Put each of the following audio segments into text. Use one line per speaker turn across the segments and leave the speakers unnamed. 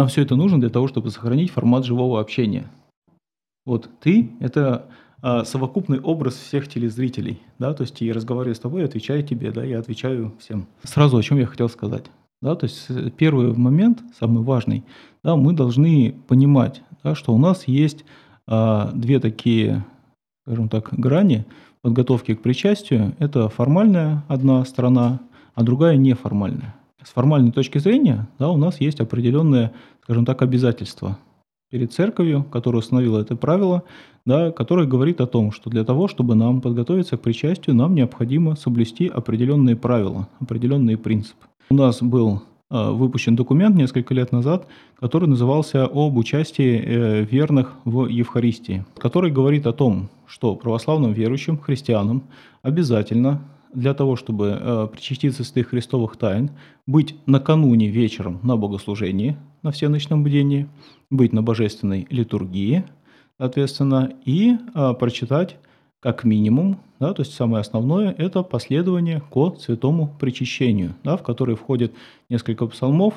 Нам все это нужно для того, чтобы сохранить формат живого общения. Вот ты – это а, совокупный образ всех телезрителей, да, то есть я разговариваю с тобой, отвечаю тебе, да, я отвечаю всем. Сразу о чем я хотел сказать. Да, то есть э, первый момент, самый важный, да, мы должны понимать, да, что у нас есть а, две такие, скажем так, грани подготовки к причастию. Это формальная одна сторона, а другая неформальная. С формальной точки зрения, да, у нас есть определенные, скажем так, обязательства перед церковью, которая установила это правило, да, которое говорит о том, что для того, чтобы нам подготовиться к причастию, нам необходимо соблюсти определенные правила, определенные принципы. У нас был э, выпущен документ несколько лет назад, который назывался «Об участии э, верных в Евхаристии», который говорит о том, что православным верующим, христианам обязательно для того, чтобы э, причаститься святых христовых тайн, быть накануне вечером на богослужении, на всеночном бдении, быть на божественной литургии, соответственно, и э, прочитать как минимум, да, то есть самое основное, это последование к святому причащению, да, в которое входит несколько псалмов,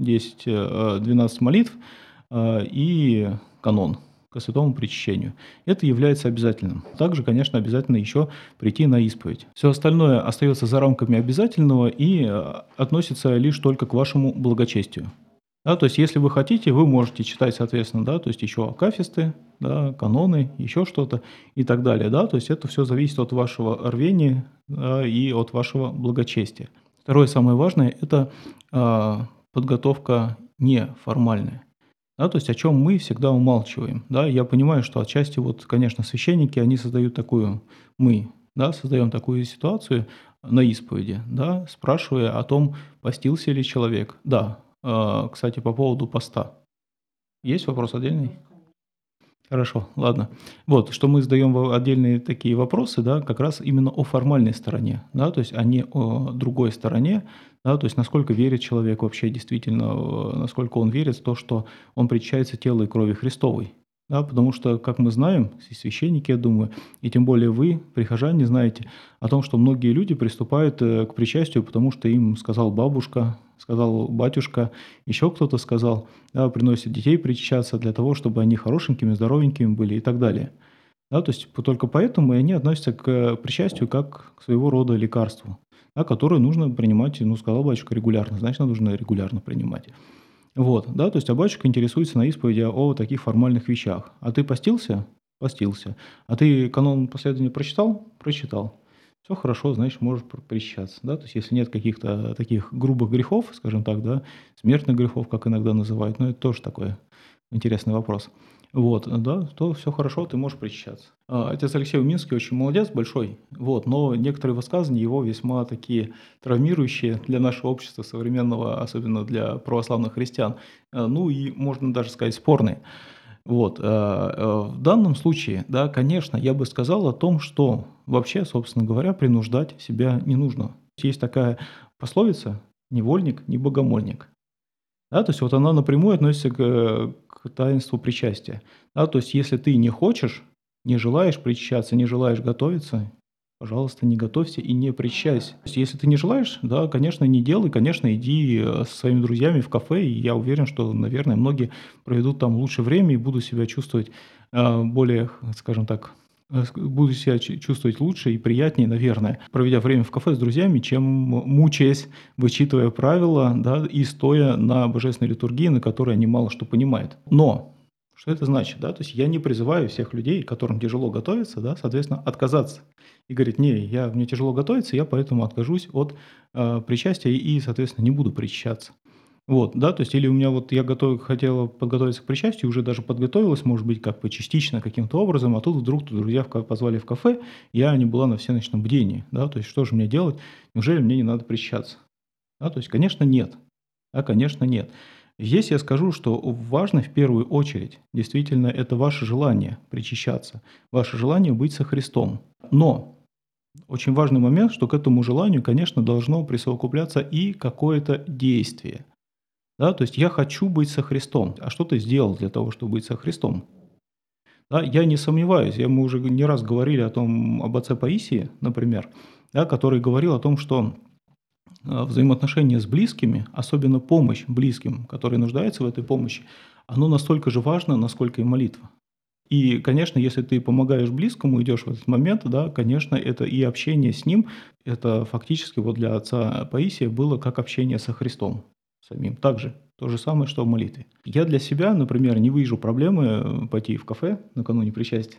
10-12 э, молитв э, и канон к святому причащению. Это является обязательным. Также, конечно, обязательно еще прийти на исповедь. Все остальное остается за рамками обязательного и э, относится лишь только к вашему благочестию. Да, то есть, если вы хотите, вы можете читать, соответственно, да, то есть еще акафисты, да, каноны, еще что-то и так далее, да, то есть это все зависит от вашего рвения да, и от вашего благочестия. Второе самое важное – это э, подготовка неформальная. Да, то есть о чем мы всегда умалчиваем. Да, я понимаю, что отчасти, вот, конечно, священники, они создают такую, мы да, создаем такую ситуацию на исповеди, да, спрашивая о том, постился ли человек. Да, э, кстати, по поводу поста. Есть вопрос отдельный? Хорошо, ладно. Вот, что мы задаем отдельные такие вопросы, да, как раз именно о формальной стороне, да, то есть, а не о другой стороне, да, то есть, насколько верит человек вообще действительно, э, насколько он верит в то, что он причащается телу и крови Христовой. Да, потому что, как мы знаем, священники, я думаю, и тем более вы, прихожане, знаете о том, что многие люди приступают э, к причастию, потому что им сказал бабушка, сказал батюшка, еще кто-то сказал, да, приносят детей причащаться для того, чтобы они хорошенькими, здоровенькими были и так далее. Да, то есть только поэтому они относятся к причастию как к своего рода лекарству, да, которое нужно принимать, ну, сказал батюшка, регулярно, значит, нужно регулярно принимать. Вот, да, то есть а батюшка интересуется на исповеди о таких формальных вещах. А ты постился? Постился. А ты канон последования прочитал? Прочитал все хорошо, значит, можешь причащаться. Да? То есть, если нет каких-то таких грубых грехов, скажем так, да, смертных грехов, как иногда называют, но это тоже такой интересный вопрос. Вот, да, то все хорошо, ты можешь причащаться. А, отец Алексей Уминский очень молодец, большой, вот, но некоторые высказывания его весьма такие травмирующие для нашего общества современного, особенно для православных христиан, а, ну и, можно даже сказать, спорные. Вот. Э, э, в данном случае, да, конечно, я бы сказал о том, что вообще, собственно говоря, принуждать себя не нужно. Есть такая пословица «невольник, не богомольник». Да, то есть вот она напрямую относится к, к таинству причастия. Да, то есть если ты не хочешь, не желаешь причащаться, не желаешь готовиться, пожалуйста, не готовься и не причащайся. Если ты не желаешь, да, конечно, не делай, конечно, иди э, со своими друзьями в кафе, и я уверен, что, наверное, многие проведут там лучше время и будут себя чувствовать э, более, скажем так, буду себя чувствовать лучше и приятнее, наверное, проведя время в кафе с друзьями, чем мучаясь, вычитывая правила да, и стоя на божественной литургии, на которой они мало что понимают. Но что это значит? Да? То есть я не призываю всех людей, которым тяжело готовиться, да, соответственно, отказаться. И говорить, не, я, мне тяжело готовиться, я поэтому откажусь от э, причастия и, соответственно, не буду причащаться. Вот, да, то есть, или у меня вот я готов, хотела подготовиться к причастию, уже даже подготовилась, может быть, как бы частично каким-то образом, а тут вдруг тут друзья позвали в кафе, я не была на всеночном бдении, да, то есть, что же мне делать, неужели мне не надо причащаться? Да, то есть, конечно, нет, да, конечно, нет. Здесь я скажу, что важно в первую очередь, действительно, это ваше желание причащаться, ваше желание быть со Христом. Но очень важный момент, что к этому желанию, конечно, должно присовокупляться и какое-то действие. Да, то есть я хочу быть со Христом. А что ты сделал для того, чтобы быть со Христом? Да, я не сомневаюсь, я, мы уже не раз говорили о том, об отце Паисии, например, да, который говорил о том, что а, взаимоотношения с близкими, особенно помощь близким, которые нуждаются в этой помощи, оно настолько же важно, насколько и молитва. И, конечно, если ты помогаешь близкому, идешь в этот момент, да, конечно, это и общение с ним, это фактически вот для отца Паисия было как общение со Христом самим. Также то же самое, что в молитве. Я для себя, например, не вижу проблемы э, пойти в кафе накануне причастия,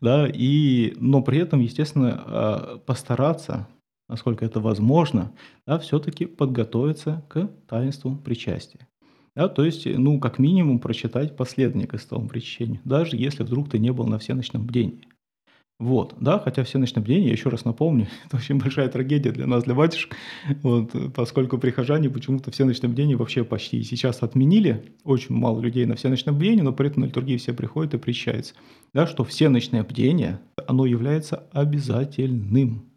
да, и, но при этом, естественно, а, постараться, насколько это возможно, да, все-таки подготовиться к таинству причастия. Да, то есть, ну, как минимум, прочитать последний к истовому причащению, даже если вдруг ты не был на всеночном бдении. Вот, да, хотя все ночные бдения, я еще раз напомню, это очень большая трагедия для нас, для батюшек, вот, поскольку прихожане почему-то все ночные бдения вообще почти сейчас отменили, очень мало людей на все ночные бдения, но при этом на литургии все приходят и причащаются, да, что все ночные бдения, оно является обязательным,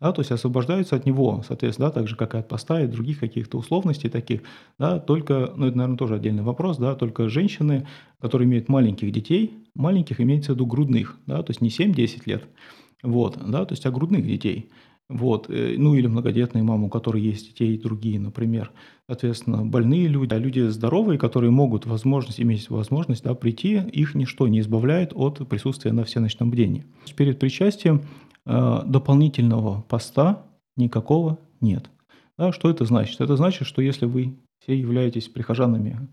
да, то есть освобождаются от него, соответственно, да, так же, как и от поста и других каких-то условностей таких, да, только, ну, это, наверное, тоже отдельный вопрос, да, только женщины, которые имеют маленьких детей, маленьких имеется в виду грудных, да, то есть не 7-10 лет, вот, да, то есть, а грудных детей, вот, э, ну, или многодетные мамы, у которых есть детей и другие, например, соответственно, больные люди, а люди здоровые, которые могут возможность, иметь возможность, да, прийти, их ничто не избавляет от присутствия на всеночном бдении. Перед причастием Э, дополнительного поста никакого нет. Да, что это значит? Это значит, что если вы все являетесь прихожанами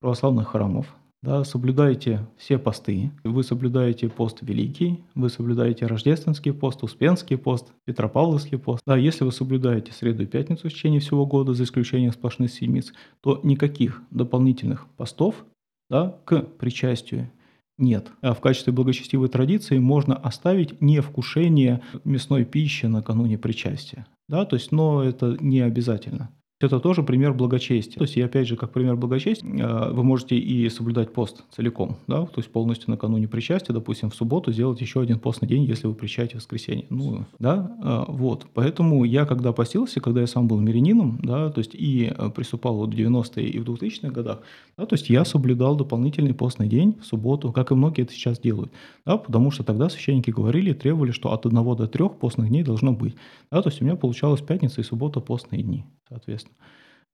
православных храмов, да, соблюдаете все посты, вы соблюдаете пост Великий, вы соблюдаете Рождественский пост, Успенский пост, Петропавловский пост. Да, если вы соблюдаете среду и пятницу в течение всего года, за исключением сплошных седмиц, то никаких дополнительных постов да, к причастию нет. А в качестве благочестивой традиции можно оставить невкушение мясной пищи накануне причастия. Да, то есть, но это не обязательно. Это тоже пример благочестия. То есть, и опять же, как пример благочестия, э, вы можете и соблюдать пост целиком, да, то есть полностью накануне причастия, допустим, в субботу сделать еще один постный день, если вы причастие в воскресенье. Ну, да, э, вот. Поэтому я, когда постился, когда я сам был мирянином, да, то есть и э, приступал вот в 90-е и в 2000-х годах, да, то есть я соблюдал дополнительный постный день в субботу, как и многие это сейчас делают, да, потому что тогда священники говорили, требовали, что от одного до трех постных дней должно быть. Да, то есть у меня получалось пятница и суббота постные дни, соответственно.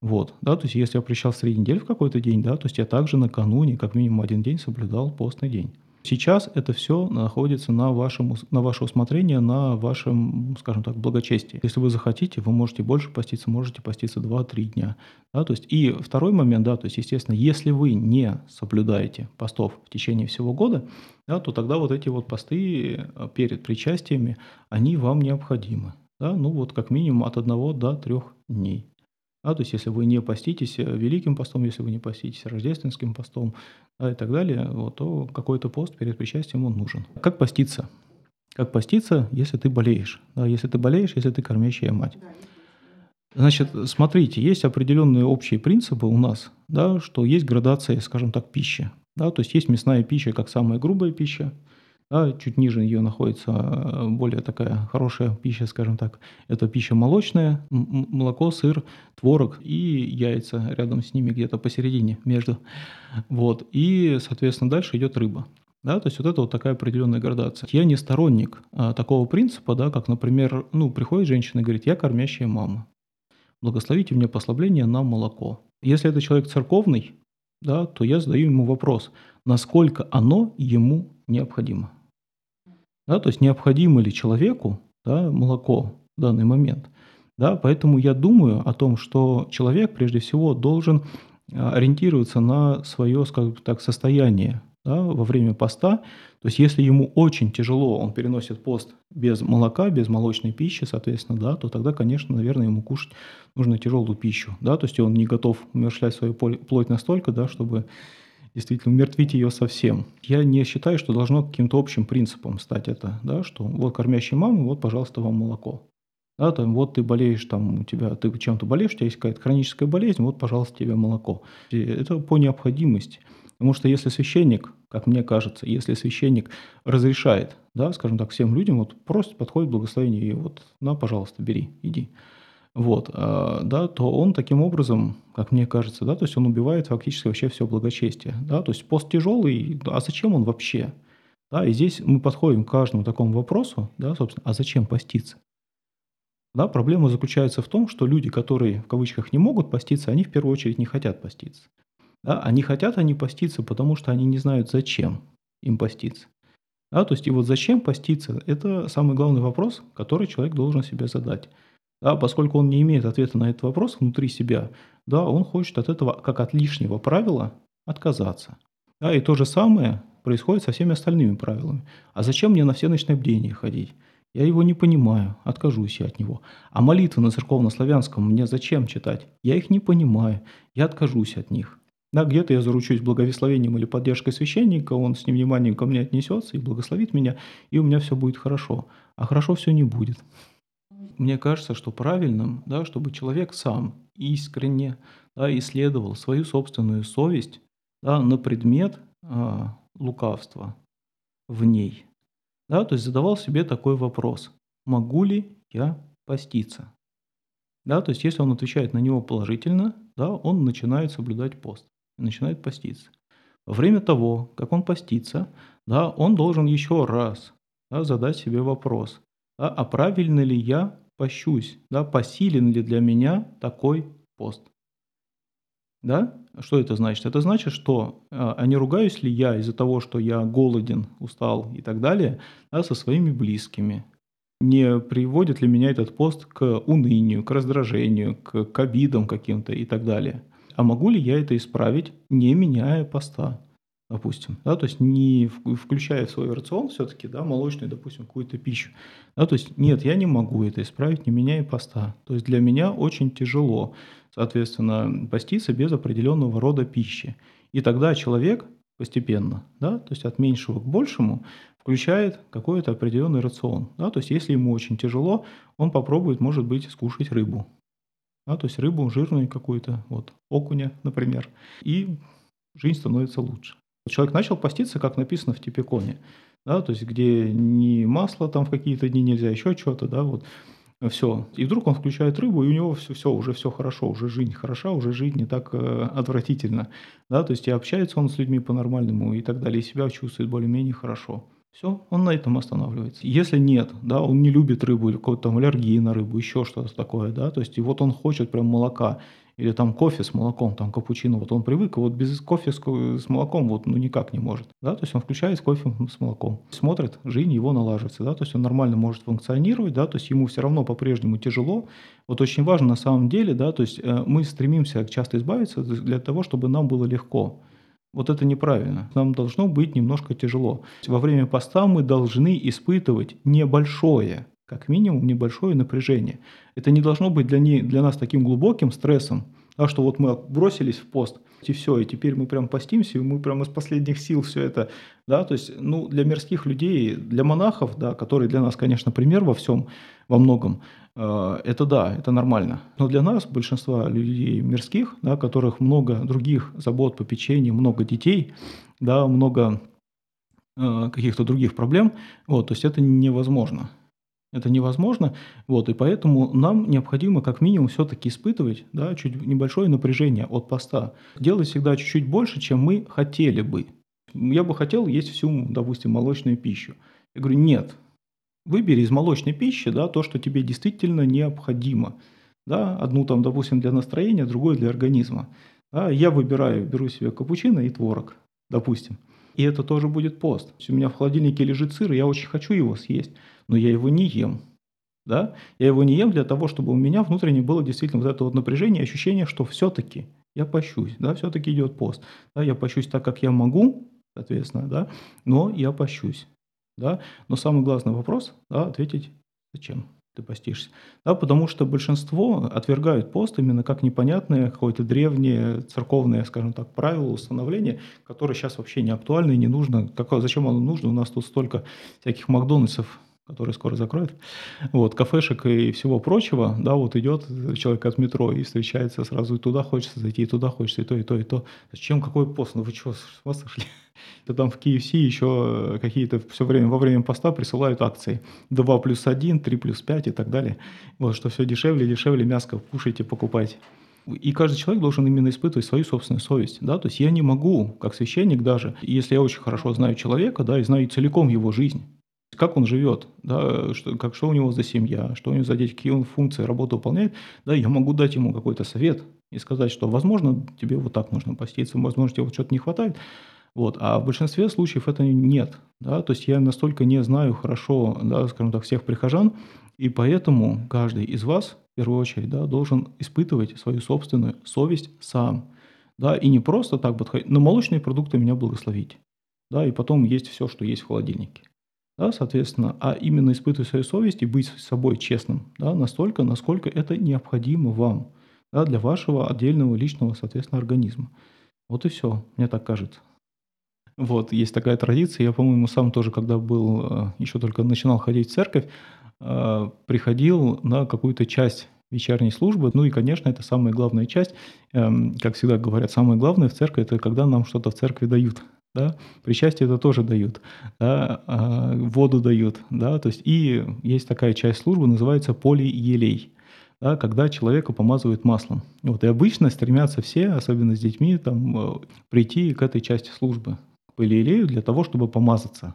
Вот, да, то есть если я приезжал в среди недели в какой-то день, да, то есть я также накануне, как минимум один день соблюдал постный день. Сейчас это все находится на, вашем, на ваше усмотрение, на вашем, скажем так, благочестии. Если вы захотите, вы можете больше поститься, можете поститься 2-3 дня. Да, то есть, и второй момент, да, то есть, естественно, если вы не соблюдаете постов в течение всего года, да, то тогда вот эти вот посты э, перед причастиями, они вам необходимы. Да, ну вот как минимум от 1 до 3 дней. Да, то есть, если вы не поститесь э, Великим постом, если вы не поститесь Рождественским постом да, и так далее, вот, то какой-то пост перед причастием он нужен. Как поститься? Как поститься, если ты болеешь? Да, если ты болеешь, если ты кормящая мать. Значит, смотрите, есть определенные общие принципы у нас, да, что есть градация, скажем так, пищи. Да, то есть есть мясная пища как самая грубая пища, да, чуть ниже ее находится э, более такая хорошая пища, скажем так. Это пища молочная, молоко, сыр, творог и яйца рядом с ними где-то посередине между. Вот. И, соответственно, дальше идет рыба. Да, то есть вот это вот такая определенная градация. Я не сторонник а, такого принципа, да, как, например, ну, приходит женщина и говорит, я кормящая мама, благословите мне послабление на молоко. Если это человек церковный, да, то я задаю ему вопрос, насколько оно ему необходимо. Да, то есть необходимо ли человеку да, молоко в данный момент. Да, поэтому я думаю о том, что человек прежде всего должен а, ориентироваться на свое, скажем так, состояние да, во время поста. То есть если ему очень тяжело, он переносит пост без молока, без молочной пищи, соответственно, да, то тогда, конечно, наверное, ему кушать нужно тяжелую пищу. Да, то есть он не готов умершлять свою плоть настолько, да, чтобы действительно умертвить ее совсем. Я не считаю, что должно каким-то общим принципом стать это, да, что вот кормящая мама, вот, пожалуйста, вам молоко. Да, там, вот ты болеешь, там, у тебя, ты чем-то болеешь, у тебя есть какая-то хроническая болезнь, вот, пожалуйста, тебе молоко. И это по необходимости. Потому что если священник, как мне кажется, если священник разрешает, да, скажем так, всем людям, вот просто подходит благословение и вот, на, пожалуйста, бери, иди вот, а, да, то он таким образом, как мне кажется, да, то есть он убивает фактически вообще все благочестие, да, то есть пост тяжелый, а зачем он вообще? Да, и здесь мы подходим к каждому такому вопросу, да, собственно, а зачем поститься? Да, проблема заключается в том, что люди, которые в кавычках не могут поститься, они в первую очередь не хотят поститься. Да, они хотят они поститься, потому что они не знают, зачем им поститься. Да, то есть и вот зачем поститься, это самый главный вопрос, который человек должен себе задать. Да, поскольку он не имеет ответа на этот вопрос внутри себя, да, он хочет от этого, как от лишнего правила, отказаться. Да, и то же самое происходит со всеми остальными правилами. А зачем мне на все ночные бдения ходить? Я его не понимаю, откажусь я от него. А молитвы на церковно-славянском мне зачем читать? Я их не понимаю, я откажусь от них. Да, где-то я заручусь благословением или поддержкой священника, он с вниманием ко мне отнесется и благословит меня, и у меня все будет хорошо. А хорошо все не будет. Мне кажется, что правильным, да, чтобы человек сам искренне да, исследовал свою собственную совесть да, на предмет а, лукавства в ней. Да, то есть задавал себе такой вопрос. Могу ли я поститься? Да, то есть если он отвечает на него положительно, да, он начинает соблюдать пост начинает поститься. Во время того, как он постится, да, он должен еще раз да, задать себе вопрос, да, а правильно ли я пощусь, да, посилен ли для меня такой пост. Да? Что это значит? Это значит, что а, а не ругаюсь ли я из-за того, что я голоден, устал и так далее, да, со своими близкими. Не приводит ли меня этот пост к унынию, к раздражению, к, к обидам каким-то и так далее. А могу ли я это исправить, не меняя поста? Допустим, да, то есть не включая в свой рацион все-таки, да, молочную, допустим, какую-то пищу, да, то есть нет, я не могу это исправить, не меняя поста, то есть для меня очень тяжело, соответственно, поститься без определенного рода пищи, и тогда человек постепенно, да, то есть от меньшего к большему включает какой-то определенный рацион, да, то есть если ему очень тяжело, он попробует, может быть, скушать рыбу, да, то есть рыбу жирную какую-то, вот, окуня, например, и жизнь становится лучше. Человек начал поститься, как написано в Типиконе, да, то есть где не масло там в какие-то дни нельзя, еще что-то, да, вот, все. И вдруг он включает рыбу, и у него все, все уже все хорошо, уже жизнь хороша, уже жизнь не так э, отвратительно, да, то есть и общается он с людьми по-нормальному и так далее, и себя чувствует более-менее хорошо. Все, он на этом останавливается. Если нет, да, он не любит рыбу или какой-то там аллергии на рыбу, еще что-то такое, да, то есть и вот он хочет прям молока, или там кофе с молоком, там капучино, вот он привык, вот без кофе с, с молоком вот ну никак не может, да, то есть он включает кофе с молоком, смотрит, жизнь его налаживается, да, то есть он нормально может функционировать, да, то есть ему все равно по-прежнему тяжело. Вот очень важно на самом деле, да, то есть э, мы стремимся часто избавиться для того, чтобы нам было легко. Вот это неправильно. Нам должно быть немножко тяжело. Во время поста мы должны испытывать небольшое как минимум небольшое напряжение. Это не должно быть для, не, для нас таким глубоким стрессом, да, что вот мы бросились в пост, и все, и теперь мы прям постимся, и мы прям из последних сил все это, да, то есть, ну, для мирских людей, для монахов, да, которые для нас, конечно, пример во всем, во многом, э, это да, это нормально. Но для нас, большинства людей мирских, да, которых много других забот, попечений, много детей, да, много э, каких-то других проблем, вот, то есть это невозможно. Это невозможно. Вот, и поэтому нам необходимо как минимум все-таки испытывать да, чуть небольшое напряжение от поста. Делать всегда чуть-чуть больше, чем мы хотели бы. Я бы хотел есть всю, допустим, молочную пищу. Я говорю, нет, выбери из молочной пищи да, то, что тебе действительно необходимо. Да, одну там, допустим, для настроения, другую для организма. Да, я выбираю, беру себе капучино и творог, допустим. И это тоже будет пост. У меня в холодильнике лежит сыр, и я очень хочу его съесть но я его не ем. Да? Я его не ем для того, чтобы у меня внутренне было действительно вот это вот напряжение, ощущение, что все-таки я пощусь, да, все-таки идет пост. Да, я пощусь так, как я могу, соответственно, да, но я пощусь. Да? Но самый главный вопрос да, ответить, зачем ты постишься. Да, потому что большинство отвергают пост именно как непонятное какое-то древнее церковное, скажем так, правило установления, которое сейчас вообще не актуально и не нужно. Какое, зачем оно нужно? У нас тут столько всяких Макдональдсов который скоро закроют, вот, кафешек и всего прочего, да, вот идет человек от метро и встречается сразу, и туда хочется зайти, и туда хочется, и то, и то, и то. Зачем какой пост? Ну вы что, с ума сошли? То там в KFC еще какие-то все время, во время поста присылают акции. 2 плюс 1, 3 плюс 5 и так далее. Вот, что все дешевле, дешевле, мяско кушайте, покупайте. И каждый человек должен именно испытывать свою собственную совесть. Да? То есть я не могу, как священник даже, если я очень хорошо знаю человека, да, и знаю целиком его жизнь, как он живет, да, что, как, что у него за семья, что у него за дети, какие он функции, работу выполняет, да, я могу дать ему какой-то совет и сказать, что, возможно, тебе вот так нужно поститься, возможно, тебе вот что-то не хватает, вот. А в большинстве случаев это нет. Да? То есть я настолько не знаю хорошо, да, скажем так, всех прихожан, и поэтому каждый из вас, в первую очередь, да, должен испытывать свою собственную совесть сам. Да, и не просто так подходить, но молочные продукты меня благословить. Да, и потом есть все, что есть в холодильнике. Да, соответственно, а именно испытывать свою совесть и быть с собой честным, да, настолько, насколько это необходимо вам, да, для вашего отдельного личного, соответственно, организма. Вот и все, мне так кажется. Вот, есть такая традиция. Я, по-моему, сам тоже, когда был, э, еще только начинал ходить в церковь, э, приходил на какую-то часть вечерней службы. Ну и, конечно, это самая главная часть. Эм, как всегда говорят, самое главное в церкви – это когда нам что-то в церкви дают. Да? Причастие это тоже дают, да? А, воду дают. Да? То есть, и есть такая часть службы, называется полиелей да, когда человека помазывают маслом. Вот, и обычно стремятся все, особенно с детьми, там, э, прийти к этой части службы по Илиилею для того, чтобы помазаться.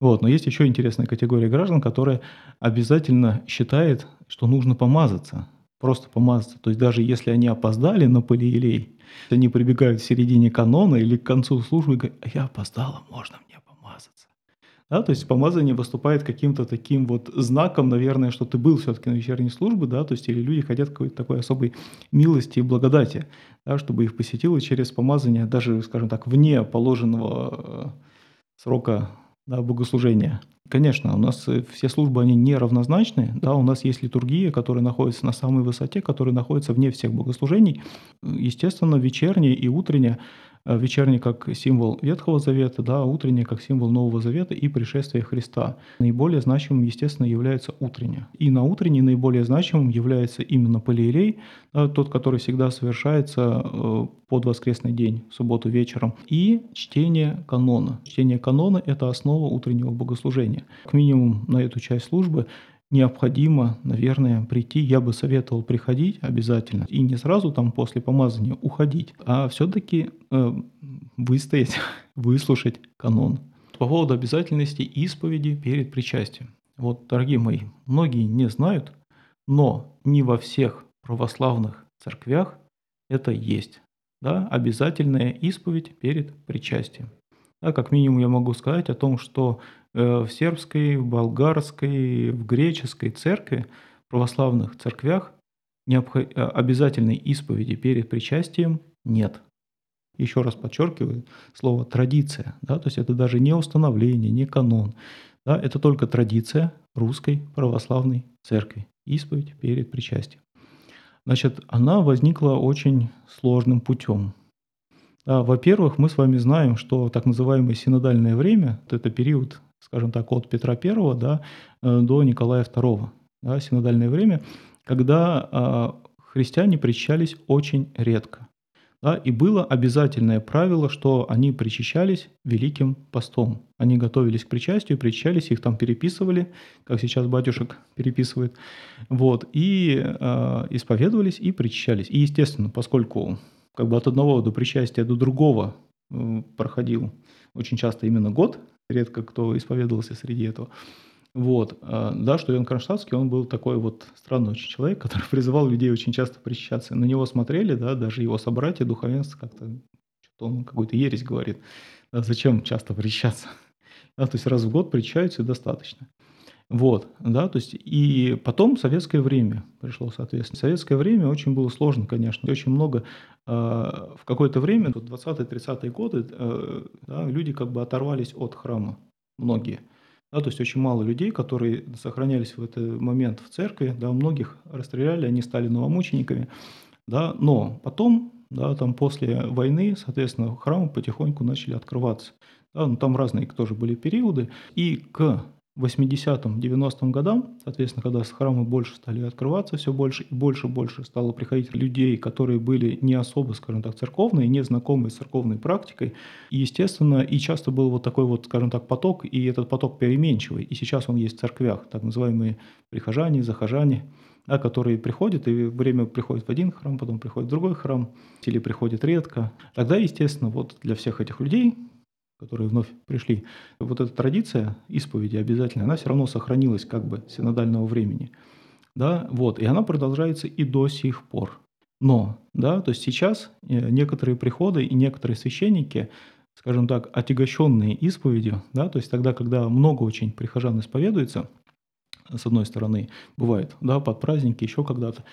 Вот. Но есть еще интересная категория граждан, которая обязательно считает, что нужно помазаться. Просто помазаться. То есть даже если они опоздали на Полиилей, они прибегают в середине канона или к концу службы и говорят, а я опоздала, можно мне помазаться. Да, то есть помазание выступает каким-то таким вот знаком, наверное, что ты был все-таки на вечерней службе, да, то есть или люди хотят какой-то такой особой милости и благодати да, чтобы их посетило через помазание, даже, скажем так, вне положенного э, срока да, богослужения. Конечно, у нас э, все службы, они не равнозначны. Да, у нас есть литургия, которая находится на самой высоте, которая находится вне всех богослужений. Естественно, вечерняя и утренняя вечерний как символ Ветхого Завета, да, утренний как символ Нового Завета и пришествия Христа. Наиболее значимым, естественно, является утренний. И на утренний наиболее значимым является именно Полиелей, да, тот, который всегда совершается э, под воскресный день, в субботу вечером, и чтение канона. Чтение канона – это основа утреннего богослужения. Как минимум на эту часть службы необходимо, наверное, прийти. Я бы советовал приходить обязательно. И не сразу там после помазания уходить, а все-таки э, выстоять, выслушать канон. По поводу обязательности исповеди перед причастием. Вот, дорогие мои, многие не знают, но не во всех православных церквях это есть. Да, обязательная исповедь перед причастием. Да, как минимум я могу сказать о том, что э, в сербской, в болгарской, в греческой церкви, православных церквях. Э, обязательной исповеди перед причастием нет. Еще раз подчеркиваю слово традиция, да, то есть это даже не установление, не канон, да, это только традиция русской православной церкви, исповедь перед причастием. Значит, она возникла очень сложным путем. А, во-первых, мы с вами знаем, что так называемое синодальное время – это период, скажем так, от Петра I да, э, до Николая II. Да, синодальное время, когда а, христиане причащались очень редко. Да, и было обязательное правило, что они причащались великим постом. Они готовились к причастию, причащались, их там переписывали, как сейчас батюшек переписывает, вот, и э, исповедовались и причащались. И, естественно, поскольку как бы от одного до причастия до другого э, проходил очень часто именно год, редко кто исповедовался среди этого. Вот, а, да, что Иоанн Кронштадтский, он был такой вот странный очень человек, который призывал людей очень часто причащаться. На него смотрели, да, даже его собратья, духовенство как-то, что-то он какую-то ересь говорит. Да, зачем часто причащаться? Да, то есть раз в год причащаются и достаточно. Вот, да, то есть и потом советское время пришло, соответственно. Советское время очень было сложно, конечно, очень много э, в какое-то время, 20-30-е годы, э, да, люди как бы оторвались от храма, многие. Да, то есть очень мало людей, которые сохранялись в этот момент в церкви, да, многих расстреляли, они стали новомучениками, да, но потом, да, там после войны, соответственно, храмы потихоньку начали открываться. Да, ну, там разные тоже были периоды, и к 80-м, 90-м годам, соответственно, когда храмы больше стали открываться, все больше и больше и больше стало приходить людей, которые были не особо, скажем так, церковные, не знакомые с церковной практикой. И, естественно, и часто был вот такой вот, скажем так, поток, и этот поток переменчивый. И сейчас он есть в церквях, так называемые прихожане, захожане, да, которые приходят, и время приходит в один храм, потом приходит в другой храм, или приходит редко. Тогда, естественно, вот для всех этих людей которые вновь пришли. Вот эта традиция исповеди обязательно, она все равно сохранилась как бы синодального времени. Да, вот, и она продолжается и до сих пор. Но, да, то есть сейчас э, некоторые приходы и некоторые священники, скажем так, отягощенные исповедью, да, то есть тогда, когда много очень прихожан исповедуется, с одной стороны, бывает, да, под праздники, еще когда-то,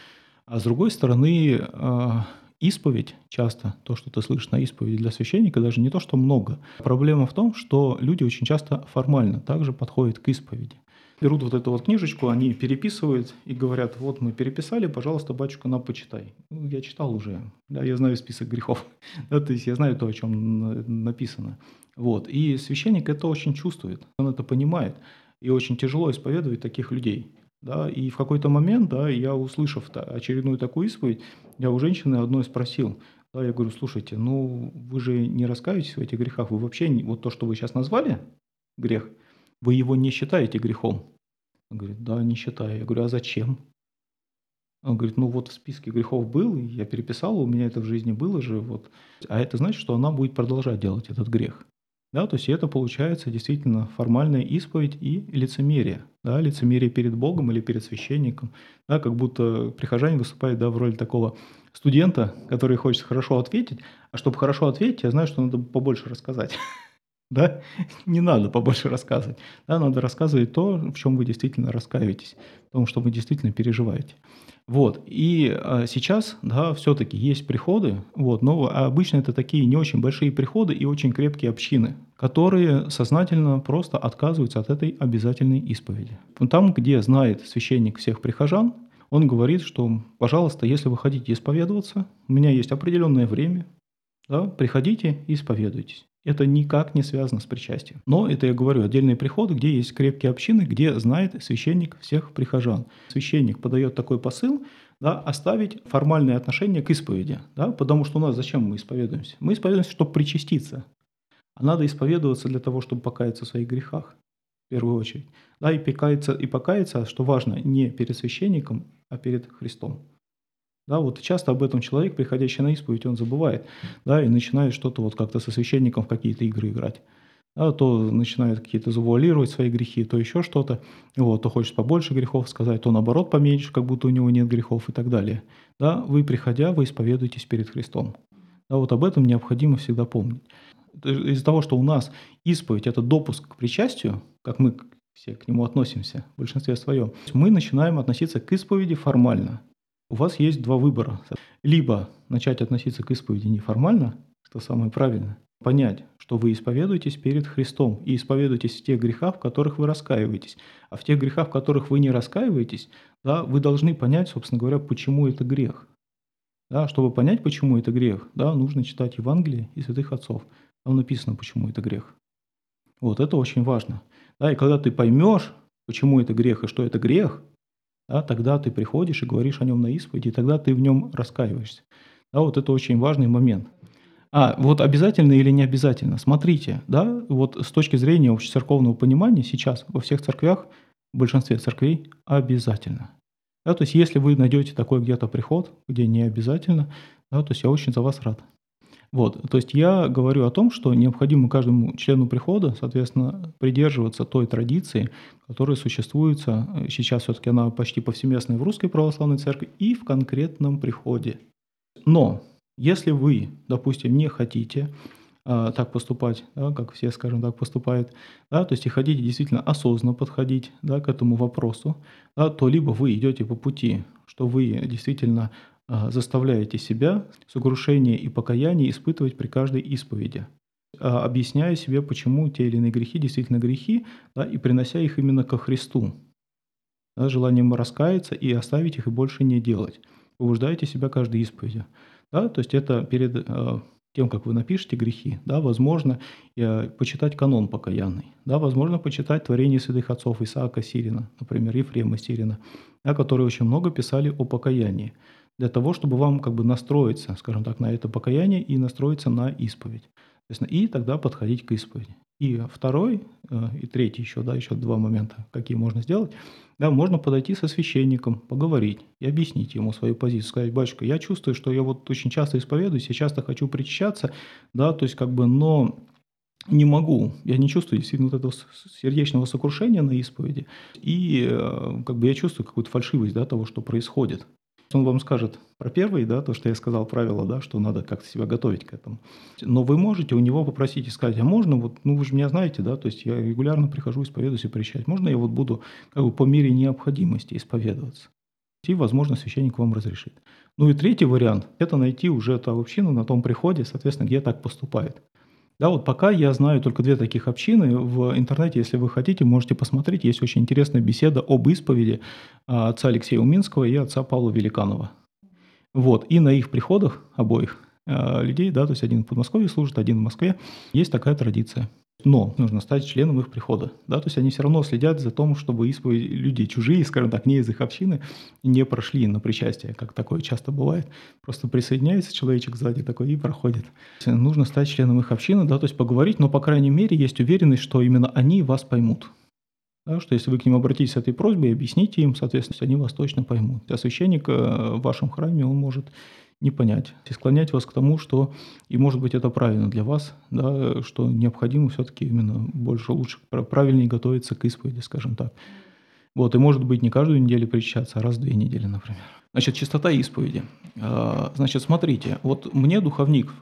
а с другой стороны, а, исповедь часто, то, что ты слышишь на исповеди для священника, даже не то, что много. Проблема в том, что люди очень часто формально также подходят к исповеди. Берут вот эту вот книжечку, они переписывают и говорят, вот мы переписали, пожалуйста, батюшка, нам почитай. Ну, я читал уже, да, я знаю список грехов, да, то есть я знаю то, о чем написано. Вот. И священник это очень чувствует, он это понимает. И очень тяжело исповедовать таких людей. Да, и в какой-то момент, да, я, услышав очередную такую исповедь, я у женщины одной спросил, да, я говорю, слушайте, ну вы же не раскаиваетесь в этих грехах, вы вообще, вот то, что вы сейчас назвали, грех, вы его не считаете грехом? Он говорит, да, не считаю. Я говорю, а зачем? Он говорит, ну вот в списке грехов был, я переписал, у меня это в жизни было же, вот. А это значит, что она будет продолжать делать этот грех. Да, то есть это получается действительно формальная исповедь и лицемерие. Да, лицемерие перед Богом или перед священником. Да, как будто прихожане выступают да, в роли такого студента, который хочет хорошо ответить. А чтобы хорошо ответить, я знаю, что надо побольше рассказать. Да? Не надо побольше рассказывать. Да, надо рассказывать то, в чем вы действительно раскаиваетесь, в том, что вы действительно переживаете. Вот. И а, сейчас, да, все-таки есть приходы, вот, но обычно это такие не очень большие приходы и очень крепкие общины, которые сознательно просто отказываются от этой обязательной исповеди. Там, где знает священник всех прихожан, он говорит, что, пожалуйста, если вы хотите исповедоваться, у меня есть определенное время, да, приходите и исповедуйтесь. Это никак не связано с причастием. Но это я говорю, отдельные приходы, где есть крепкие общины, где знает священник всех прихожан. Священник подает такой посыл, да, оставить формальные отношения к исповеди. Да, потому что у нас зачем мы исповедуемся? Мы исповедуемся, чтобы причаститься. А надо исповедоваться для того, чтобы покаяться в своих грехах, в первую очередь. Да, и покаяться, и покаяться, что важно, не перед священником, а перед Христом. Да, вот часто об этом человек, приходящий на исповедь, он забывает, да, и начинает что-то вот как-то со священником в какие-то игры играть. Да, то начинает какие-то завуалировать свои грехи, то еще что-то, вот, то хочет побольше грехов сказать, то наоборот поменьше, как будто у него нет грехов и так далее. Да, вы, приходя, вы исповедуетесь перед Христом. Да, вот об этом необходимо всегда помнить. Из-за того, что у нас исповедь – это допуск к причастию, как мы все к нему относимся в большинстве своем, мы начинаем относиться к исповеди формально у вас есть два выбора. Либо начать относиться к исповеди неформально, что самое правильное, понять, что вы исповедуетесь перед Христом и исповедуетесь в тех грехах, в которых вы раскаиваетесь. А в тех грехах, в которых вы не раскаиваетесь, да, вы должны понять, собственно говоря, почему это грех. Да, чтобы понять, почему это грех, да, нужно читать Евангелие и святых отцов. Там написано, почему это грех. Вот это очень важно. Да, и когда ты поймешь, почему это грех и что это грех, да, тогда ты приходишь и говоришь о нем на исповеди, и тогда ты в нем раскаиваешься. Да, вот это очень важный момент. А вот обязательно или не обязательно? Смотрите, да, вот с точки зрения общецерковного понимания сейчас во всех церквях, в большинстве церквей обязательно. Да, то есть если вы найдете такой где-то приход, где не обязательно, да, то есть я очень за вас рад. Вот, то есть я говорю о том, что необходимо каждому члену прихода, соответственно, придерживаться той традиции, которая существует э, сейчас все-таки она почти повсеместная в русской православной церкви и в конкретном приходе. Но если вы, допустим, не хотите а, так поступать, да, как все, скажем так, поступают, да, то есть и хотите действительно осознанно подходить да, к этому вопросу, да, то либо вы идете по пути, что вы действительно заставляете себя сокрушение и покаяние испытывать при каждой исповеди, а, объясняя себе, почему те или иные грехи действительно грехи, да, и принося их именно ко Христу, да, желанием раскаяться и оставить их и больше не делать. Побуждаете себя каждой исповедью. Да, то есть это перед а, тем, как вы напишете грехи, да, возможно, почитать канон покаянный, да, возможно, почитать творение святых отцов Исаака Сирина, например, Ефрема Сирина, да, которые очень много писали о покаянии для того, чтобы вам как бы настроиться, скажем так, на это покаяние и настроиться на исповедь. И тогда подходить к исповеди. И второй, э, и третий еще, да, еще два момента, какие можно сделать. Да, можно подойти со священником, поговорить и объяснить ему свою позицию. Сказать, батюшка, я чувствую, что я вот очень часто исповедуюсь, я часто хочу причащаться, да, то есть как бы, но не могу, я не чувствую действительно вот этого сердечного сокрушения на исповеди, и э, как бы я чувствую какую-то фальшивость да, того, что происходит. Он вам скажет про первый, да, то, что я сказал, правило, да, что надо как-то себя готовить к этому. Но вы можете у него попросить и сказать, а можно, вот, ну вы же меня знаете, да, то есть я регулярно прихожу, исповедуюсь и причать. Можно я вот буду как бы по мере необходимости исповедоваться? И, возможно, священник вам разрешит. Ну и третий вариант – это найти уже эту общину на том приходе, соответственно, где так поступает. Да, вот пока я знаю только две таких общины. В интернете, если вы хотите, можете посмотреть. Есть очень интересная беседа об исповеди а, отца Алексея Уминского и отца Павла Великанова. Вот. И на их приходах обоих а, людей, да, то есть один в Подмосковье служит, один в Москве, есть такая традиция но нужно стать членом их прихода. Да? То есть они все равно следят за тем, чтобы исповедь люди чужие, скажем так, не из их общины, не прошли на причастие, как такое часто бывает. Просто присоединяется человечек сзади такой и проходит. Нужно стать членом их общины, да, то есть поговорить, но, по крайней мере, есть уверенность, что именно они вас поймут. Да, что если вы к ним обратитесь с этой просьбой объясните им, соответственно, они вас точно поймут. А священник э, в вашем храме, он может не понять. И склонять вас к тому, что, и может быть это правильно для вас, да, что необходимо все-таки именно больше, лучше, правильнее готовиться к исповеди, скажем так. Вот, и может быть не каждую неделю причащаться, а раз в две недели, например. Значит, чистота исповеди. А, значит, смотрите, вот мне духовник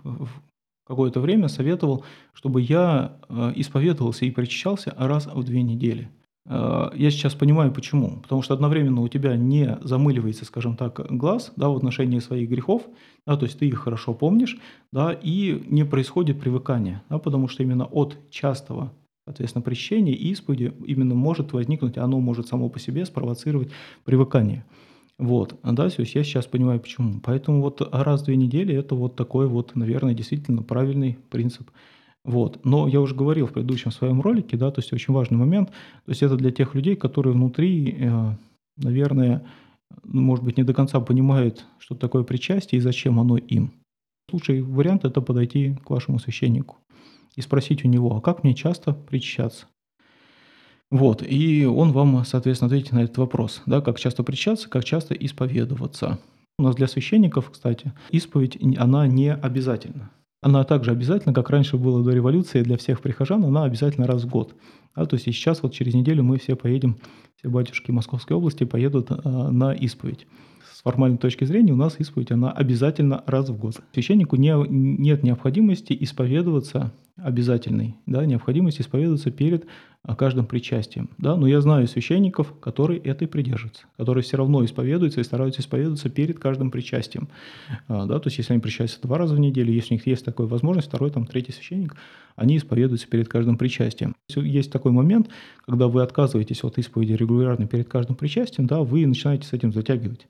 какое-то время советовал, чтобы я а, исповедовался и причащался раз в две недели – Э, я сейчас понимаю почему. Потому что одновременно у тебя не замыливается, скажем так, глаз да, в отношении своих грехов, да, то есть ты их хорошо помнишь, да, и не происходит привыкания, да, потому что именно от частого соответственно, прещения и исповеди именно может возникнуть, оно может само по себе спровоцировать привыкание. Вот, да, то есть я сейчас понимаю почему. Поэтому вот раз в две недели это вот такой вот, наверное, действительно правильный принцип вот. Но я уже говорил в предыдущем своем ролике, да, то есть очень важный момент, то есть это для тех людей, которые внутри, э, наверное, ну, может быть, не до конца понимают, что такое причастие и зачем оно им. Лучший вариант – это подойти к вашему священнику и спросить у него, а как мне часто причащаться? Вот, и он вам, соответственно, ответит на этот вопрос, да, как часто причащаться, как часто исповедоваться. У нас для священников, кстати, исповедь, она не обязательна. Она также обязательно, как раньше было до революции, для всех прихожан, она обязательно раз в год. А, то есть сейчас вот через неделю мы все поедем, все батюшки Московской области поедут а, на исповедь формальной точки зрения у нас исповедь, она обязательно раз в год. Священнику не, нет необходимости исповедоваться обязательной, да, необходимости исповедоваться перед а, каждым причастием. Да? Но я знаю священников, которые этой придерживаются, которые все равно исповедуются и стараются исповедоваться перед каждым причастием. А, да? То есть, если они причастятся два раза в неделю, если у них есть такая возможность, второй, там, третий священник, они исповедуются перед каждым причастием. Есть такой момент, когда вы отказываетесь от исповеди регулярно перед каждым причастием, да, вы начинаете с этим затягивать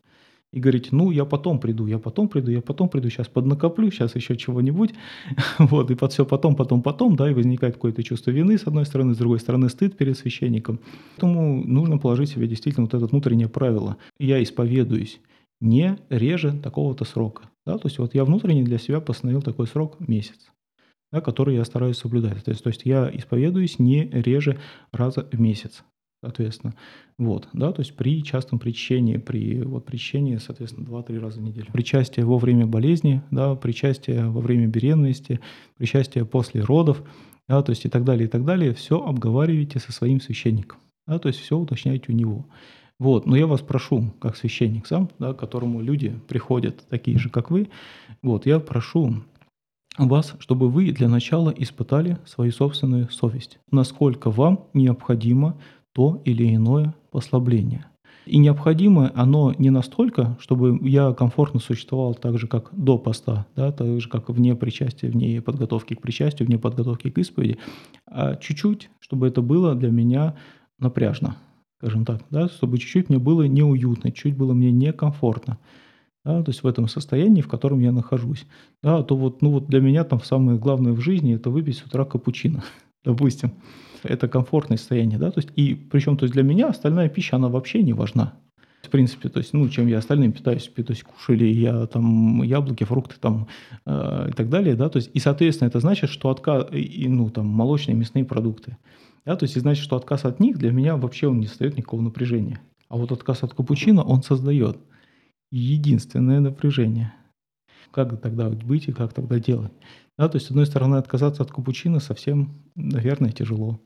и говорите, ну, я потом приду, я потом приду, я потом приду, сейчас поднакоплю, сейчас еще чего-нибудь, вот, и под все потом, потом, потом, да, и возникает какое-то чувство вины, с одной стороны, с другой стороны, стыд перед священником. Поэтому нужно положить себе действительно вот это внутреннее правило. Я исповедуюсь не реже такого-то срока. Да? То есть вот я внутренне для себя постановил такой срок месяц, да, который я стараюсь соблюдать. То есть, то есть я исповедуюсь не реже раза в месяц соответственно. Вот, да, то есть при частом причащении, при вот причащении, соответственно, 2-3 раза в неделю. Причастие во время болезни, да, причастие во время беременности, причастие после родов, да, то есть и так далее, и так далее, все обговаривайте со своим священником, да, то есть все уточняйте у него. Вот, но я вас прошу, как священник сам, да, к которому люди приходят такие же, как вы, вот, я прошу вас, чтобы вы для начала испытали свою собственную совесть, насколько вам необходимо то или иное послабление. И необходимо оно не настолько, чтобы я комфортно существовал так же, как до поста, да, так же, как вне причастия, вне подготовки к причастию, вне подготовки к исповеди, а чуть-чуть, чтобы это было для меня напряжно, скажем так, да, чтобы чуть-чуть мне было неуютно, чуть было мне некомфортно. Да, то есть в этом состоянии, в котором я нахожусь. Да, то вот, ну вот для меня там самое главное в жизни это выпить с утра капучино, допустим это комфортное состояние, да, то есть, и причем, то есть для меня остальная пища, она вообще не важна. В принципе, то есть, ну, чем я остальным питаюсь, то есть, кушали я там яблоки, фрукты там э, и так далее, да, то есть, и, соответственно, это значит, что отказ, и, ну, там, молочные, мясные продукты, да, то есть, и значит, что отказ от них для меня вообще он не создает никакого напряжения. А вот отказ от капучино он создает единственное напряжение. Как тогда быть и как тогда делать? Да, то есть, с одной стороны, отказаться от капучино совсем, наверное, тяжело.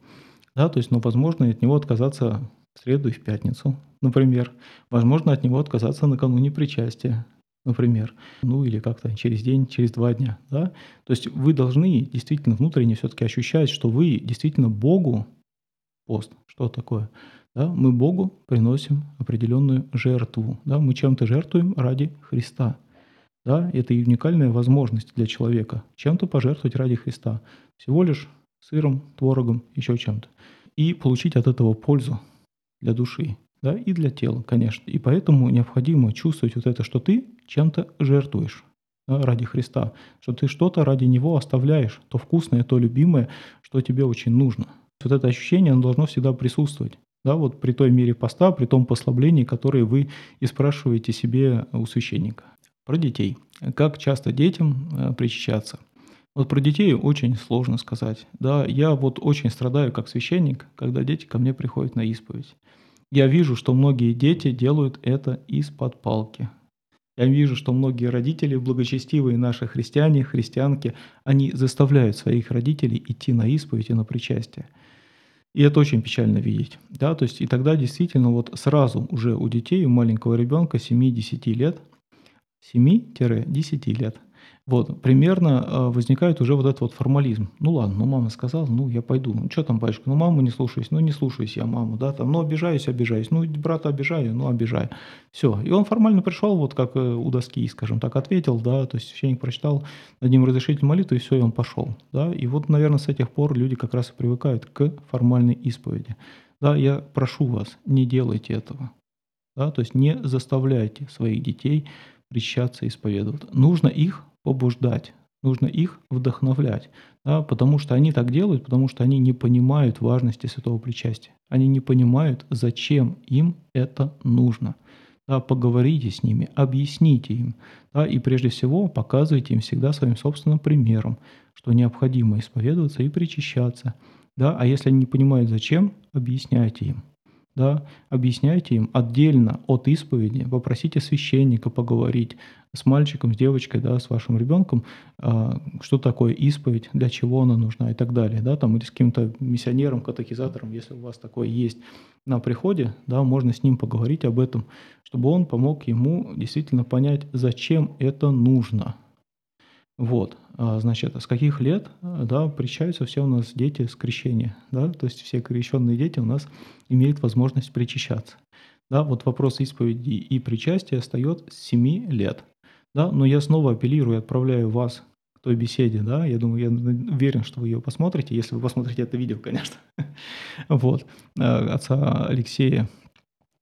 Да, то есть, но возможно от него отказаться в среду и в пятницу, например. Возможно от него отказаться накануне причастия, например. Ну или как-то через день, через два дня. Да? То есть вы должны действительно внутренне все-таки ощущать, что вы действительно Богу пост. Что такое? Да? Мы Богу приносим определенную жертву. Да? Мы чем-то жертвуем ради Христа. Да? Это уникальная возможность для человека чем-то пожертвовать ради Христа. Всего лишь сыром, творогом, еще чем-то. И получить от этого пользу для души да, и для тела, конечно. И поэтому необходимо чувствовать вот это, что ты чем-то жертвуешь да, ради Христа, что ты что-то ради Него оставляешь, то вкусное, то любимое, что тебе очень нужно. Вот это ощущение, оно должно всегда присутствовать. Да, вот при той мере поста, при том послаблении, которое вы и спрашиваете себе у священника. Про детей. Как часто детям э, причащаться? Вот про детей очень сложно сказать. Да, я вот очень страдаю как священник, когда дети ко мне приходят на исповедь. Я вижу, что многие дети делают это из-под палки. Я вижу, что многие родители, благочестивые наши христиане, христианки, они заставляют своих родителей идти на исповедь и на причастие. И это очень печально видеть. Да? То есть, и тогда действительно вот сразу уже у детей, у маленького ребенка 7-10 лет, 7-10 лет – вот, примерно э, возникает уже вот этот вот формализм. Ну ладно, ну мама сказала, ну я пойду. Ну что там, батюшка, ну маму не слушаюсь, ну не слушаюсь я маму, да, там, ну обижаюсь, обижаюсь, ну брата обижаю, ну обижаю. Все. И он формально пришел, вот как э, у доски, скажем так, ответил, да, то есть священник прочитал над ним разрешительную молитву, и все, и он пошел. Да. И вот, наверное, с этих пор люди как раз и привыкают к формальной исповеди. Да, я прошу вас, не делайте этого. Да, то есть не заставляйте своих детей причащаться и исповедоваться. Нужно их побуждать, нужно их вдохновлять, да, потому что они так делают, потому что они не понимают важности святого причастия. Они не понимают, зачем им это нужно. Да, поговорите с ними, объясните им, да, и прежде всего показывайте им всегда своим собственным примером, что необходимо исповедоваться и причащаться. Да, а если они не понимают зачем, объясняйте им да, объясняйте им отдельно от исповеди, попросите священника поговорить с мальчиком, с девочкой, да, с вашим ребенком, а, что такое исповедь, для чего она нужна и так далее, да, там или с каким-то миссионером, катехизатором, если у вас такое есть на приходе, да, можно с ним поговорить об этом, чтобы он помог ему действительно понять, зачем это нужно, вот, значит, с каких лет, да, причащаются все у нас дети с крещения, да, то есть все крещенные дети у нас имеют возможность причащаться. Да, вот вопрос исповеди и причастия встает с 7 лет. Да, но я снова апеллирую и отправляю вас к той беседе, да, я думаю, я уверен, что вы ее посмотрите, если вы посмотрите это видео, конечно. Вот, а, отца Алексея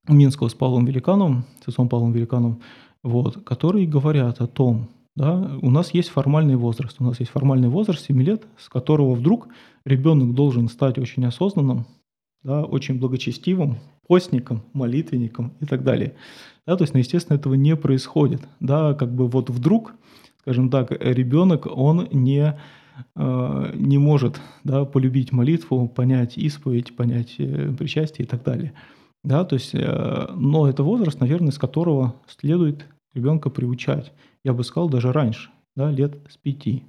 Минского с Павлом Великаном, с отцом Павлом Великаном, вот, которые говорят о том, да, у нас есть формальный возраст. У нас есть формальный возраст 7 лет, с которого вдруг ребенок должен стать очень осознанным, да, очень благочестивым, постником, молитвенником и так далее. Да, то есть, ну, естественно, этого не происходит. Да, как бы вот вдруг, скажем так, ребенок, он не, э, не может да, полюбить молитву, понять исповедь, понять э, причастие и так далее. Да, то есть, э, но это возраст, наверное, с которого следует ребенка приучать я бы сказал, даже раньше, да, лет с пяти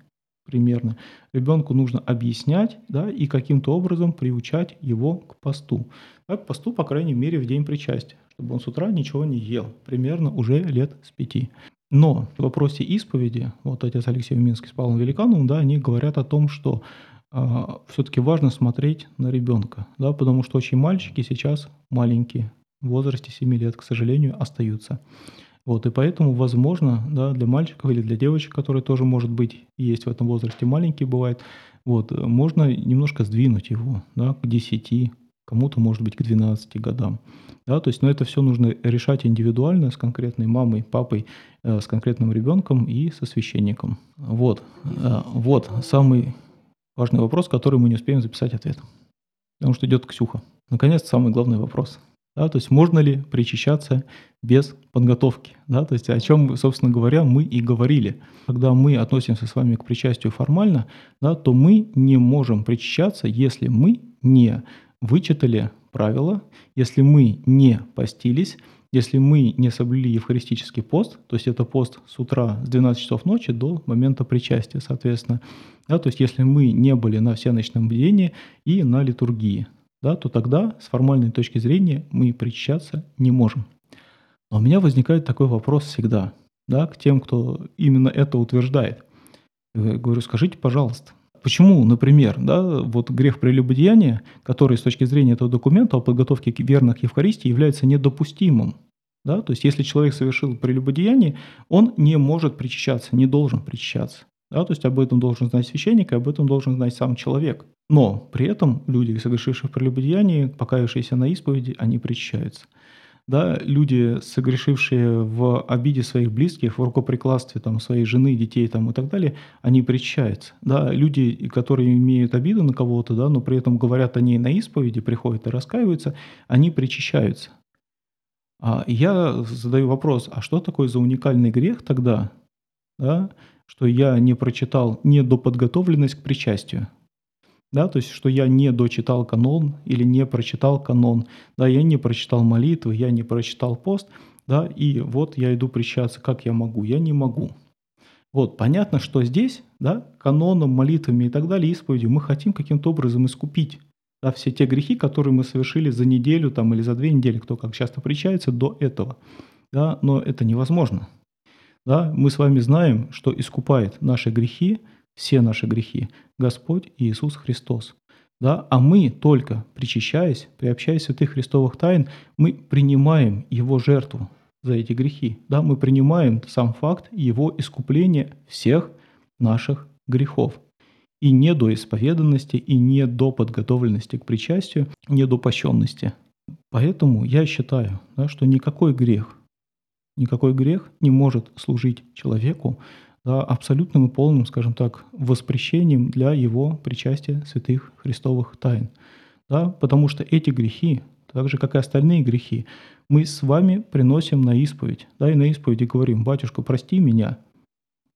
примерно. Ребенку нужно объяснять да, и каким-то образом приучать его к посту. Да, к посту, по крайней мере, в день причастия, чтобы он с утра ничего не ел, примерно уже лет с пяти. Но в вопросе исповеди, вот отец Алексей Минский с Павлом Великановым, да, они говорят о том, что э, а, все-таки важно смотреть на ребенка, да, потому что очень мальчики сейчас маленькие, в возрасте 7 лет, к сожалению, остаются. Вот, и поэтому, возможно, да, для мальчиков или для девочек, которые тоже, может быть, есть в этом возрасте, маленькие бывают, вот, можно немножко сдвинуть его да, к 10, кому-то, может быть, к 12 годам. Да, то есть, но это все нужно решать индивидуально с конкретной мамой, папой, э, с конкретным ребенком и со священником. Вот, э, вот самый важный вопрос, который мы не успеем записать ответ. Потому что идет Ксюха. Наконец, самый главный вопрос. Да, то есть можно ли причащаться без подготовки? Да, то есть о чем, собственно говоря, мы и говорили. Когда мы относимся с вами к причастию формально, да, то мы не можем причащаться, если мы не вычитали правила, если мы не постились, если мы не соблюли евхаристический пост, то есть это пост с утра с 12 часов ночи до момента причастия, соответственно, да, то есть если мы не были на всеночном бдении и на литургии, да, то тогда с формальной точки зрения мы причащаться не можем. Но у меня возникает такой вопрос всегда, да, к тем, кто именно это утверждает. Я говорю, скажите, пожалуйста, Почему, например, да, вот грех прелюбодеяния, который с точки зрения этого документа о подготовке верных к Евхаристии является недопустимым? Да? То есть если человек совершил прелюбодеяние, он не может причащаться, не должен причащаться. Да? То есть об этом должен знать священник, и об этом должен знать сам человек. Но при этом люди, совершившие прелюбодеяние, покаявшиеся на исповеди, они причащаются да, люди, согрешившие в обиде своих близких, в рукоприкладстве там, своей жены, детей там, и так далее, они причащаются. Да, люди, которые имеют обиду на кого-то, да, но при этом говорят о ней на исповеди, приходят и раскаиваются, они причащаются. А я задаю вопрос, а что такое за уникальный грех тогда, да, что я не прочитал недоподготовленность к причастию? да, то есть, что я не дочитал канон или не прочитал канон, да, я не прочитал молитвы, я не прочитал пост, да, и вот я иду причащаться, как я могу, я не могу. Вот, понятно, что здесь, да, каноном, молитвами и так далее, исповедью мы хотим каким-то образом искупить да, все те грехи, которые мы совершили за неделю там, или за две недели, кто как часто причается до этого. Да, но это невозможно. Да, мы с вами знаем, что искупает наши грехи – все наши грехи Господь Иисус Христос. Да? А мы только причащаясь, приобщаясь святых христовых тайн, мы принимаем Его жертву за эти грехи. Да? Мы принимаем сам факт Его искупления всех наших грехов. И не до исповеданности, и не до подготовленности к причастию, не до пощенности. Поэтому я считаю, да, что никакой грех, никакой грех не может служить человеку да, абсолютным и полным, скажем так, воспрещением для его причастия святых христовых тайн. Да, потому что эти грехи, так же, как и остальные грехи, мы с вами приносим на исповедь. Да, и на исповеди говорим, «Батюшка, прости меня,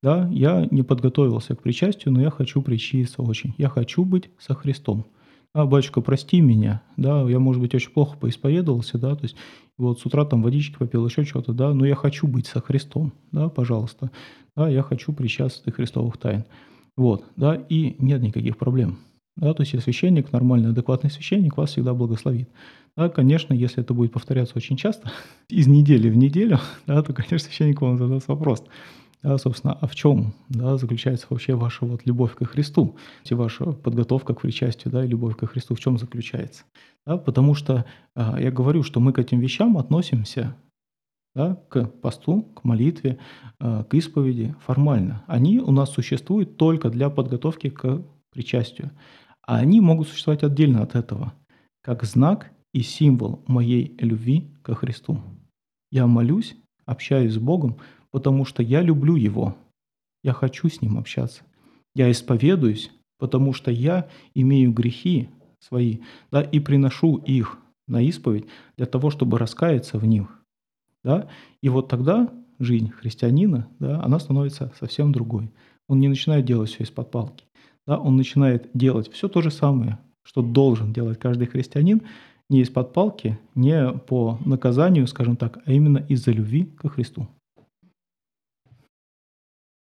да, я не подготовился к причастию, но я хочу причаститься очень. Я хочу быть со Христом. А, батюшка, прости меня, да, я, может быть, очень плохо поисповедовался, да, то есть вот с утра там водички попил, еще что-то, да, но я хочу быть со Христом, да, пожалуйста да, я хочу причастия Христовых тайн. Вот, да, и нет никаких проблем. Да, то есть если священник, нормальный, адекватный священник, вас всегда благословит. Да, конечно, если это будет повторяться очень часто, из недели в неделю, да, то, конечно, священник вам задаст вопрос. Да, собственно, а в чем да, заключается вообще ваша вот любовь ко Христу, и ваша подготовка к причастию, да, и любовь ко Христу, в чем заключается? Да, потому что а, я говорю, что мы к этим вещам относимся да, к посту, к молитве, э, к исповеди формально. Они у нас существуют только для подготовки к причастию. А они могут существовать отдельно от этого, как знак и символ моей любви ко Христу. Я молюсь, общаюсь с Богом, потому что я люблю Его. Я хочу с Ним общаться. Я исповедуюсь, потому что я имею грехи свои, да, и приношу их на исповедь для того, чтобы раскаяться в них да, и вот тогда жизнь христианина, да, она становится совсем другой. Он не начинает делать все из-под палки, да, он начинает делать все то же самое, что должен делать каждый христианин, не из-под палки, не по наказанию, скажем так, а именно из-за любви ко Христу.